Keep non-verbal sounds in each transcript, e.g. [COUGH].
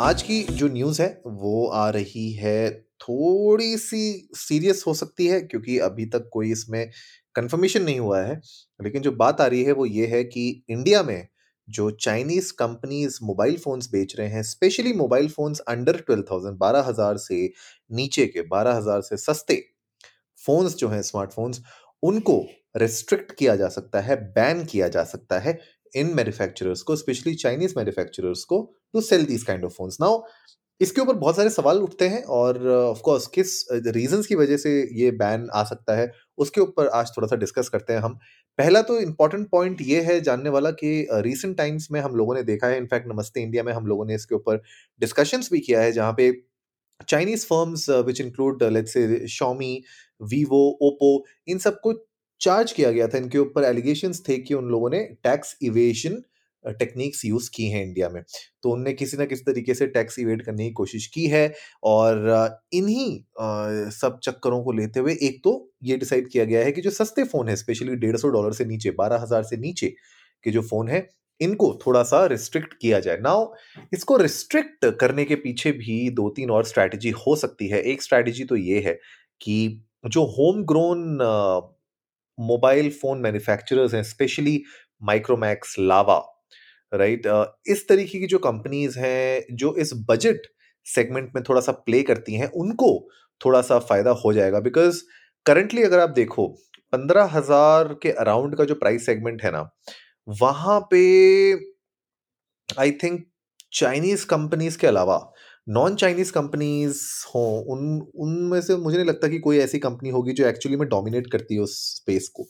आज की जो न्यूज़ है, वो आ रही है थोड़ी सी सीरियस हो सकती है, क्योंकि अभी तक कोई इसमें कंफर्मेशन नहीं हुआ है। लेकिन जो बात आ रही है, वो ये है कि इंडिया में जो चाइनीज़ कंपनीज़ मोबाइल फोन्स बेच रहे हैं specially mobile phones under twelve thousand बारह हज़ार से नीचे के, बारह हज़ार से सस्ते फोन्स जो हैं स्मार्टफोन्स उनको रिस्ट्रिक्ट किया जा सकता है बैन किया जा सकता है। इन मैन्युफैक्चरर्स को स्पेशली चाइनीज़ मैन्युफैक्चरर्स को to sell these kind of phones now इसके ऊपर बहुत सारे सवाल उठते हैं और ऑफ़ कोर्स किस रीजंस की वजह से ये बैन आ सकता है, उसके ऊपर आज थोड़ा सा डिस्कस करते हैं हम। पहला तो इम्पोर्टेंट पॉइंट ये है जानने वाला कि रीसेंट टाइम्स में हम लोगों ने देखा है इनफैक्ट नमस्ते इंडिया में हम लोगों ने इसके ऊपर डिस्कशंस भी किया है, जहाँ पे Chinese firms which include let's say Xiaomi Vivo Oppo इन सबको चार्ज किया गया था। इनके ऊपर एलिगेशन थे कि उन लोगों ने टैक्स इवेशन टेक्निक्स यूज़ की हैं इंडिया में। तो उनने किसी ना किसी तरीके से टैक्स इवेट करने की कोशिश की है और इन्हीं सब चक्करों को लेते हुए एक तो ये डिसाइड किया गया है कि जो सस्ते फ़ोन है स्पेशली डेढ़ सौ डॉलर से नीचे, बारह हज़ार से नीचे के जो फ़ोन है, इनको थोड़ा सा रिस्ट्रिक्ट किया जाए। नाउ इसको रिस्ट्रिक्ट करने के पीछे भी दो तीन और स्ट्रैटेजी हो सकती है। एक स्ट्रैटेजी तो ये है कि जो home grown mobile phone manufacturers हैं, स्पेशली माइक्रोमैक्स, लावा, राइट? इस तरीके की जो कंपनीज़ हैं, जो इस बजट सेगमेंट में थोड़ा सा प्ले करती हैं, उनको थोड़ा सा फ़ायदा हो जाएगा। बिकॉज़ करंटली अगर आप देखो, पंद्रह हज़ार के अराउंड का जो प्राइस सेगमेंट है ना, वहाँ पे आई थिंक चाइनीज़ कंपनीज़ के अलावा नॉन चाइनीज़ कंपनीज़ हो, उन, उनमें से मुझे नहीं लगता कि कोई ऐसी कंपनी होगी जो एक्चुअली में डोमिनेट करती है उस स्पेस को।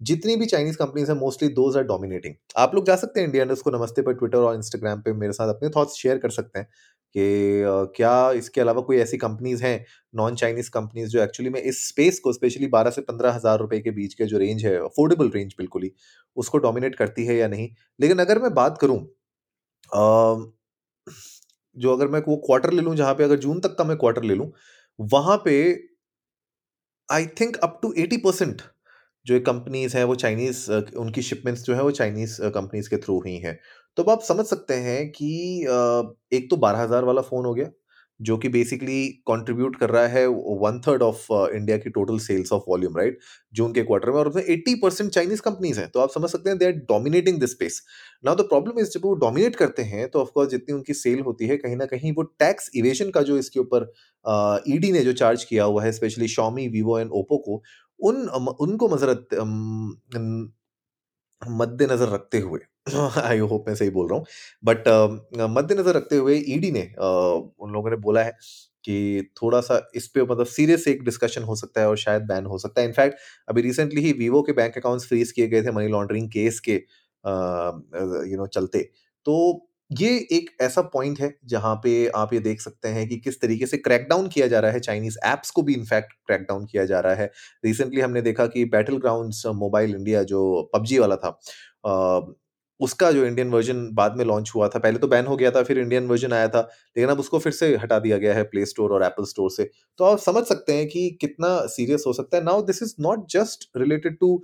जितनी भी चाइनीज़ कंपनीज़ हैं मोस्टली दोज आर डोमिनेटिंग आप लोग जा सकते हैं इंडिया उसको नमस्ते पर ट्विटर और इंस्टाग्राम पे, मेरे साथ अपने थॉट्स शेयर कर सकते हैं कि क्या इसके अलावा कोई ऐसी कंपनीज़ हैं नॉन चाइनीज़ कंपनीज़ जो एक्चुअली में इस स्पेस को स्पेशली बारह से पंद्रह हज़ार रुपए के बीच के जो रेंज है अफोर्डेबल रेंज बिल्कुल ही, उसको डोमिनेट करती है या नहीं। लेकिन अगर मैं बात करूँ जो अगर मैं वो क्वार्टर ले लूँ, जहाँ पे अगर जून तक का मैं क्वार्टर ले लूँ, वहाँ पे I think up to eighty percent जो कंपनीज़ हैं, वो चाइनीज़ उनकी शिपमेंट्स जो है, वो चाइनीज़ कंपनीज़ के थ्रू हुई हैं। तो अब आप समझ सकते हैं कि एक तो बारह हज़ार वाला फ़ोन हो गया जो कि बेसिकली कंट्रीब्यूट कर रहा है वन थर्ड ऑफ़ इंडिया की total sales of volume right June के क्वार्टर में और उसमें एट्टी परसेंट चाइनीज़ कंपनीज़ हैं। तो आप समझ सकते हैं they are dominating this space now the problem is जब वो डोमिनेट करते हैं तो ऑफकोर्स जितनी उनकी सेल होती है कहीं ना कहीं वो टैक्स इवेशन का जो इसके ऊपर ईडी ने जो चार्ज किया हुआ है specially Xiaomi Vivo and Oppo को, उन, उनको मजरत मद्देनजर रखते हुए। [LAUGHS] आई होप मैं सही बोल रहा हूँ। बट मद्देनजर रखते हुए ईडी ने उन लोगों ने बोला है कि थोड़ा सा इस पे मतलब सीरियस एक डिस्कशन हो सकता है और शायद बैन हो सकता है। इनफैक्ट अभी रिसेंटली ही वीवो के बैंक अकाउंट्स फ्रीज किए गए थे मनी लॉन्ड्रिंग केस के यू नो चलते। तो ये एक ऐसा पॉइंट है जहाँ पे आप ये देख सकते हैं कि किस तरीके से क्रैकडाउन किया जा रहा है। चाइनीज़ ऐप्स को भी इनफैक्ट क्रैकडाउन किया जा रहा है। रिसेंटली हमने देखा कि बैटल ग्राउंड मोबाइल इंडिया जो पबजी वाला था उसका जो इंडियन वर्जन बाद में लॉन्च हुआ था पहले तो बैन हो गया था फिर इंडियन वर्जन आया था लेकिन अब उसको फिर से हटा दिया गया है प्ले स्टोर और एप्पल स्टोर से। तो आप समझ सकते हैं कि कितना सीरियस हो सकता है। Now this is not just related to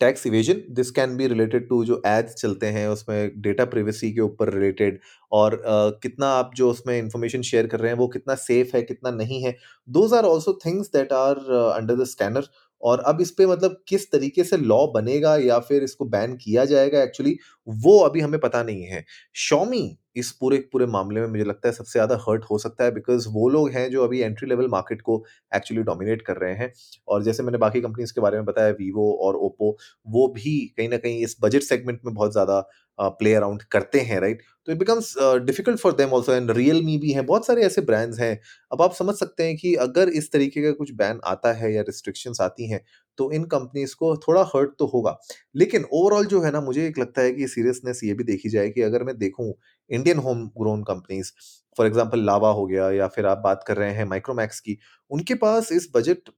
tax evasion this can be related to जो एड्स चलते हैं उसमें डेटा प्रिवेसी के ऊपर रिलेटेड और uh, कितना आप जो उसमें इंफॉर्मेशन शेयर कर रहे हैं वो कितना सेफ़ है कितना नहीं है। Those are also things that are under the scanner और अब इस पे मतलब किस तरीके से लॉ बनेगा या फिर इसको बैन किया जाएगा एक्चुअली वो अभी हमें पता नहीं है। शॉमी इस पूरे पूरे मामले में मुझे लगता है सबसे ज़्यादा हर्ट हो सकता है बिकॉज़ वो लोग हैं जो अभी एंट्री लेवल मार्केट को एक्चुअली डोमिनेट कर रहे हैं। और जैसे मैंने बाकी कंपनीज़ के बारे में बताया वीवो और ओप्पो वो भी कहीं ना कहीं इस बजट सेगमेंट में बहुत ज़्यादा प्ले अराउंड करते हैं राइट तो it becomes difficult for them also and Realme भी हैं, बहुत सारे ऐसे ब्रांड्स हैं। अब आप समझ सकते हैं कि अगर इस तरीके का कुछ बैन आता है या रिस्ट्रिक्शंस आती हैं तो इन कंपनीज़ को थोड़ा हर्ट तो होगा। लेकिन ओवरऑल जो है ना, मुझे एक लगता है कि सीरियसनेस ये भी देखी जाए कि अगर मैं देखूँ Indian home grown companies for example Lava हो गया या फिर आप बात कर रहे हैं माइक्रोमैक्स की उनके पास इस बजट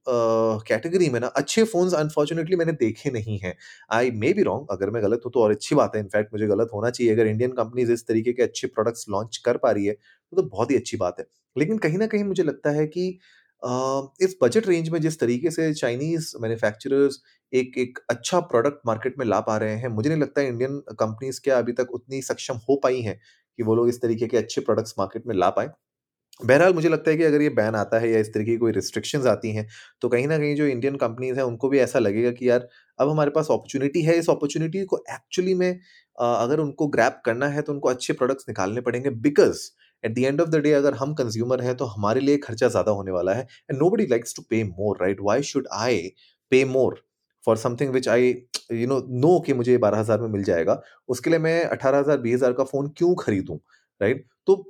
कैटेगरी में ना अच्छे फोन्स अनफॉर्चुनेटली मैंने देखे नहीं हैं। आई मे बी रॉन्ग अगर मैं गलत हूँ तो और अच्छी बात है इनफैक्ट मुझे गलत होना चाहिए। अगर इंडियन कंपनीज़ इस तरीके के अच्छे प्रोडक्ट्स लॉन्च कर पा रही है तो, तो बहुत ही अच्छी बात है। लेकिन कहीं ना कहीं मुझे लगता है कि Uh, इस बजट रेंज में जिस तरीके से चाइनीज़ मैन्युफैक्चरर्स एक एक अच्छा प्रोडक्ट मार्केट में ला पा रहे हैं मुझे नहीं लगता है इंडियन कंपनीज़ क्या अभी तक उतनी सक्षम हो पाई हैं। कि वो लोग इस तरीके के अच्छे प्रोडक्ट्स मार्केट में ला पाए। बहरहाल मुझे लगता है कि अगर ये बैन आता है या इस तरीके की कोई रिस्ट्रिक्शंस आती हैं तो कहीं ना कहीं जो इंडियन कंपनीज़ हैं, उनको भी ऐसा लगेगा कि यार, अब हमारे पास अपॉर्चुनिटी है, इस अपॉर्चुनिटी को एक्चुअली में अगर उनको ग्रैप करना है तो उनको अच्छे प्रोडक्ट्स निकालने पड़ेंगे। Because at the end of the day अगर हम कंज्यूमर हैं तो हमारे लिए खर्चा ज़्यादा होने वाला है। And nobody likes to pay more right why should I pay more for something which I you know know कि मुझे बारह हज़ार में मिल जाएगा, उसके लिए मैं अठारह हज़ार, बीस हज़ार का फ़ोन क्यों खरीदूं राइट तो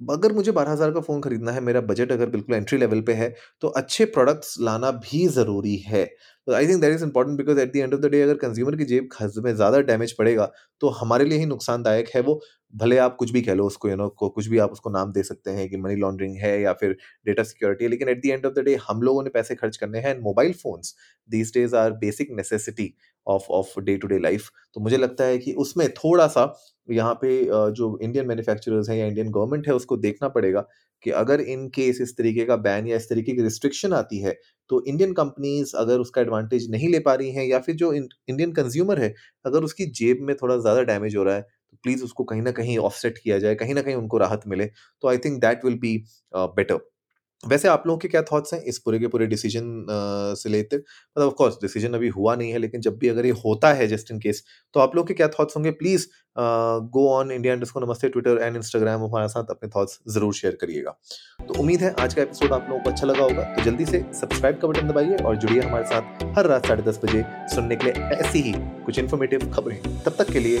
अगर मुझे बारह हज़ार का फ़ोन खरीदना है, मेरा बजट अगर बिल्कुल एंट्री लेवल पे है तो अच्छे प्रोडक्ट्स लाना भी ज़रूरी है। तो I think that is important because at the end of the day अगर कंज्यूमर की जेब में ज़्यादा डैमेज पड़ेगा तो हमारे लिए ही नुकसानदायक है वो। भले आप कुछ भी कह लो उसको यू नो कुछ भी आप उसको नाम दे सकते हैं कि मनी लॉन्ड्रिंग है या फिर डेटा सिक्योरिटी है, लेकिन at the end of the day हम लोगों ने पैसे खर्च करने हैं and mobile phones these days are basic necessity of of day to day life तो मुझे लगता है कि उसमें थोड़ा सा यहाँ पे जो इंडियन मैन्युफैक्चरर्स हैं या इंडियन गवर्नमेंट है उसको देखना पड़ेगा कि अगर इन केस इस तरीके का बैन या इस तरीके की रिस्ट्रिक्शन आती है तो इंडियन कंपनीज़ अगर उसका एडवांटेज नहीं ले पा रही हैं या फिर जो इंडियन कंज्यूमर है, अगर उसकी जेब में थोड़ा ज़्यादा डैमेज हो रहा है तो प्लीज़ उसको कहीं ना कहीं ऑफसेट किया जाए, कहीं ना कहीं उनको राहत मिले तो I think that will be better वैसे आप लोगों के क्या थॉट्स हैं इस पूरे के पूरे डिसीज़न से लेते मतलब ऑफ़ कोर्स डिसीज़न अभी हुआ नहीं है, लेकिन जब भी अगर ये होता है जस्ट इन केस तो आप लोग के क्या थॉट्स होंगे? प्लीज़ गो ऑन इंडिया इंडस्को नमस्ते ट्विटर एंड इंस्टाग्राम हमारे साथ अपने थॉट्स ज़रूर शेयर करिएगा। तो उम्मीद है आज का एपिसोड आप लोगों को अच्छा लगा होगा तो जल्दी से सब्सक्राइब का बटन दबाइए और जुड़िए हमारे साथ हर रात साढ़े दस बजे सुनने के लिए ऐसी ही कुछ इन्फॉर्मेटिव खबरें। तब तक के लिए